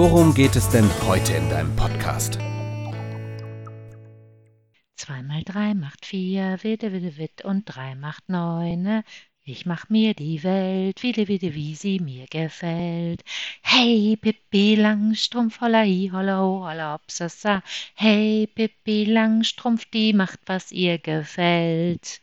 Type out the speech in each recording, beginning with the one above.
worum geht es denn heute in deinem Podcast? Zwei mal drei macht vier, witte, witte, witt und drei macht neun. Ne? Ich mach mir die Welt, wieder, wieder, wie sie mir gefällt. Hey, Pippi Langstrumpf, holla hi, holla ho, holla hopsasa. Hey, Pippi Langstrumpf, die macht, was ihr gefällt.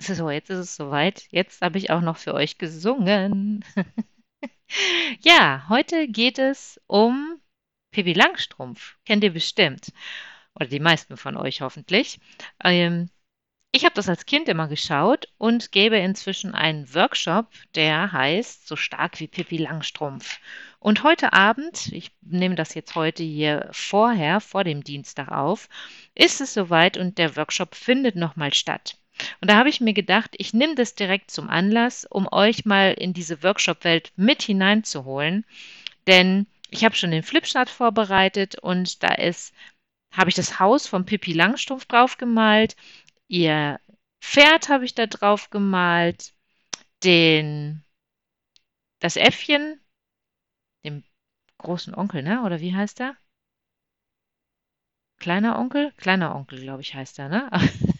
So, jetzt ist es soweit. Jetzt habe ich auch noch für euch gesungen. ja, heute geht es um Pippi Langstrumpf. Kennt ihr bestimmt. Oder die meisten von euch hoffentlich. Ähm, ich habe das als Kind immer geschaut und gebe inzwischen einen Workshop, der heißt So stark wie Pippi Langstrumpf. Und heute Abend, ich nehme das jetzt heute hier vorher, vor dem Dienstag auf, ist es soweit und der Workshop findet nochmal statt. Und da habe ich mir gedacht, ich nehme das direkt zum Anlass, um euch mal in diese Workshop-Welt mit hineinzuholen. Denn ich habe schon den Flipchart vorbereitet und da ist, habe ich das Haus von Pippi Langstrumpf drauf gemalt ihr Pferd habe ich da drauf gemalt, den, das Äffchen, dem großen Onkel, ne? Oder wie heißt er? Kleiner Onkel? Kleiner Onkel, glaube ich, heißt er, ne?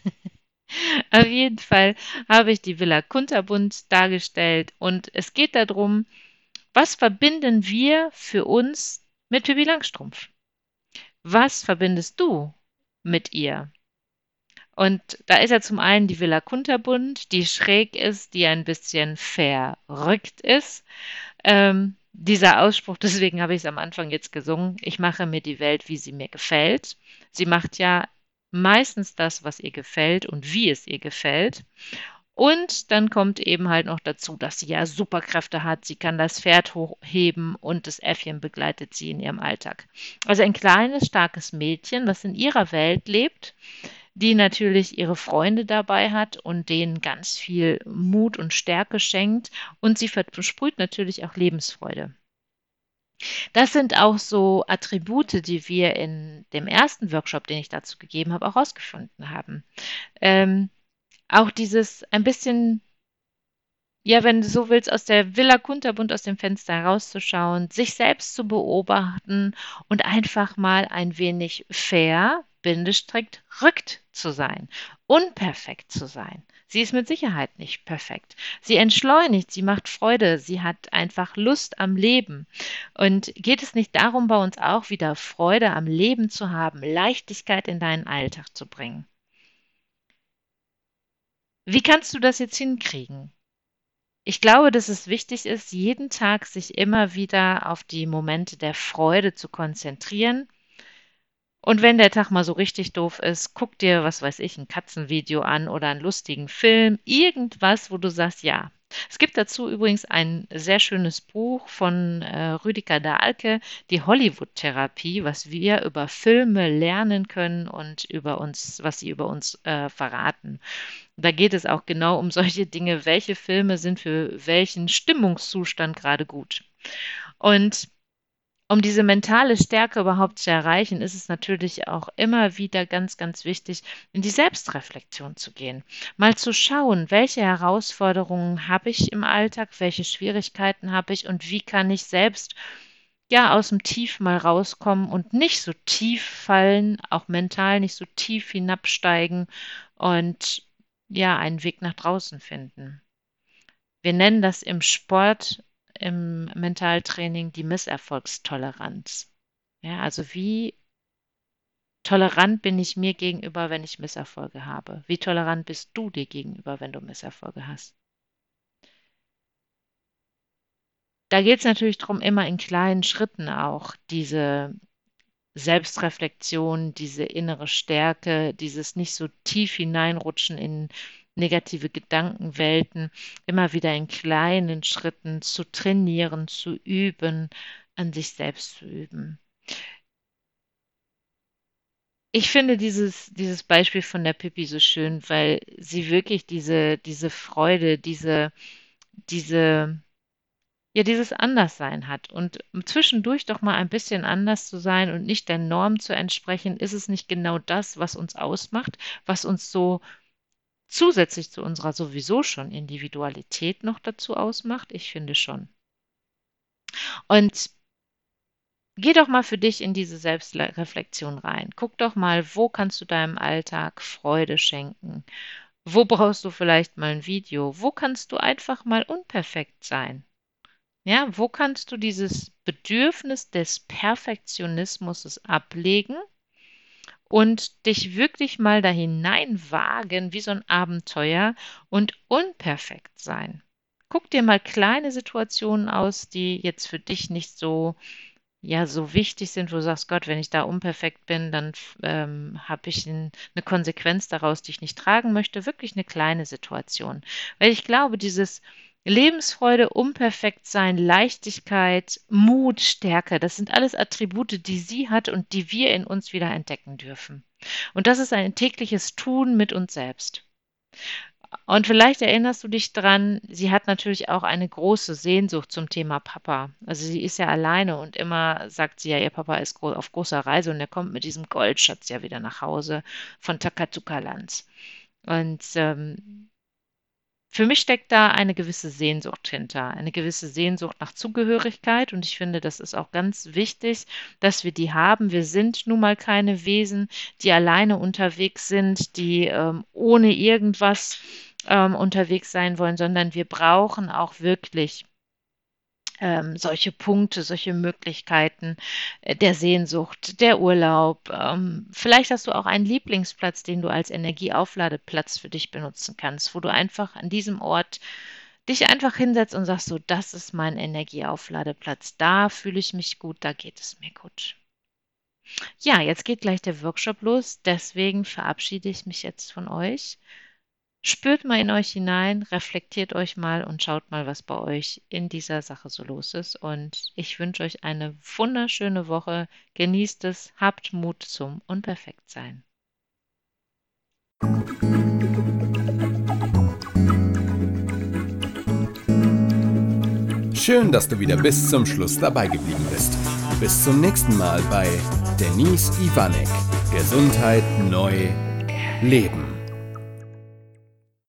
Auf jeden Fall habe ich die Villa Kunterbund dargestellt und es geht darum, was verbinden wir für uns mit Pippi Langstrumpf? Was verbindest du mit ihr? Und da ist ja zum einen die Villa Kunterbund, die schräg ist, die ein bisschen verrückt ist. Ähm, dieser Ausspruch, deswegen habe ich es am Anfang jetzt gesungen, ich mache mir die Welt, wie sie mir gefällt. Sie macht ja meistens das, was ihr gefällt und wie es ihr gefällt. Und dann kommt eben halt noch dazu, dass sie ja Superkräfte hat. Sie kann das Pferd hochheben und das Äffchen begleitet sie in ihrem Alltag. Also ein kleines, starkes Mädchen, das in ihrer Welt lebt, die natürlich ihre Freunde dabei hat und denen ganz viel Mut und Stärke schenkt und sie versprüht natürlich auch Lebensfreude. Das sind auch so Attribute, die wir in dem ersten Workshop, den ich dazu gegeben habe, auch herausgefunden haben. Ähm, auch dieses ein bisschen ja, wenn du so willst, aus der Villa Kunterbund aus dem Fenster herauszuschauen, sich selbst zu beobachten und einfach mal ein wenig fair, bindestrickt, rückt zu sein, unperfekt zu sein. Sie ist mit Sicherheit nicht perfekt. Sie entschleunigt, sie macht Freude, sie hat einfach Lust am Leben. Und geht es nicht darum, bei uns auch wieder Freude am Leben zu haben, Leichtigkeit in deinen Alltag zu bringen? Wie kannst du das jetzt hinkriegen? Ich glaube, dass es wichtig ist, jeden Tag sich immer wieder auf die Momente der Freude zu konzentrieren. Und wenn der Tag mal so richtig doof ist, guck dir, was weiß ich, ein Katzenvideo an oder einen lustigen Film, irgendwas, wo du sagst, ja. Es gibt dazu übrigens ein sehr schönes Buch von äh, Rüdiger Dahlke, die Hollywood-Therapie, was wir über Filme lernen können und über uns, was sie über uns äh, verraten. Da geht es auch genau um solche Dinge, welche Filme sind für welchen Stimmungszustand gerade gut. Und um diese mentale Stärke überhaupt zu erreichen, ist es natürlich auch immer wieder ganz, ganz wichtig, in die Selbstreflexion zu gehen. Mal zu schauen, welche Herausforderungen habe ich im Alltag, welche Schwierigkeiten habe ich und wie kann ich selbst ja aus dem Tief mal rauskommen und nicht so tief fallen, auch mental nicht so tief hinabsteigen und ja, einen Weg nach draußen finden. Wir nennen das im Sport, im Mentaltraining die Misserfolgstoleranz. Ja, also wie tolerant bin ich mir gegenüber, wenn ich Misserfolge habe? Wie tolerant bist du dir gegenüber, wenn du Misserfolge hast? Da geht es natürlich darum, immer in kleinen Schritten auch diese Selbstreflexion, diese innere Stärke, dieses nicht so tief hineinrutschen in negative Gedankenwelten, immer wieder in kleinen Schritten zu trainieren, zu üben, an sich selbst zu üben. ich finde dieses, dieses Beispiel von der Pippi so schön, weil sie wirklich diese, diese Freude, diese, diese, ja, dieses Anderssein hat. Und zwischendurch doch mal ein bisschen anders zu sein und nicht der Norm zu entsprechen, ist es nicht genau das, was uns ausmacht, was uns so zusätzlich zu unserer sowieso schon Individualität noch dazu ausmacht? Ich finde schon. Und geh doch mal für dich in diese Selbstreflexion rein. Guck doch mal, wo kannst du deinem Alltag Freude schenken? Wo brauchst du vielleicht mal ein Video? Wo kannst du einfach mal unperfekt sein? Ja, wo kannst du dieses Bedürfnis des Perfektionismus ablegen und dich wirklich mal da hineinwagen wie so ein Abenteuer und unperfekt sein? Guck dir mal kleine Situationen aus, die jetzt für dich nicht so ja so wichtig sind, wo du sagst, Gott, wenn ich da unperfekt bin, dann ähm, habe ich ein, eine Konsequenz daraus, die ich nicht tragen möchte. Wirklich eine kleine Situation. Weil ich glaube, dieses Lebensfreude, Unperfektsein, Leichtigkeit, Mut, Stärke, das sind alles Attribute, die sie hat und die wir in uns wieder entdecken dürfen. Und das ist ein tägliches Tun mit uns selbst. Und vielleicht erinnerst du dich dran, sie hat natürlich auch eine große Sehnsucht zum Thema Papa. Also sie ist ja alleine und immer sagt sie ja, ihr Papa ist auf großer Reise und er kommt mit diesem Goldschatz ja wieder nach Hause von Takatuka-Land. Und ähm, für mich steckt da eine gewisse Sehnsucht hinter, eine gewisse Sehnsucht nach Zugehörigkeit und ich finde, das ist auch ganz wichtig, dass wir die haben. Wir sind nun mal keine Wesen, die alleine unterwegs sind, die ähm, ohne irgendwas ähm, unterwegs sein wollen, sondern wir brauchen auch wirklich ähm, solche Punkte, solche Möglichkeiten äh, der Sehnsucht, der Urlaub. Ähm, vielleicht hast du auch einen Lieblingsplatz, den du als Energieaufladeplatz für dich benutzen kannst, wo du einfach an diesem Ort dich einfach hinsetzt und sagst so, das ist mein Energieaufladeplatz, da fühle ich mich gut, da geht es mir gut. Ja, jetzt geht gleich der Workshop los, deswegen verabschiede ich mich jetzt von euch. Spürt mal in euch hinein, reflektiert euch mal und schaut mal, was bei euch in dieser Sache so los ist. Und ich wünsche euch eine wunderschöne Woche. Genießt es, habt Mut zum Unperfektsein. Schön, dass du wieder bis zum Schluss dabei geblieben bist. Bis zum nächsten Mal bei Denise Ivanek. Gesundheit neu leben.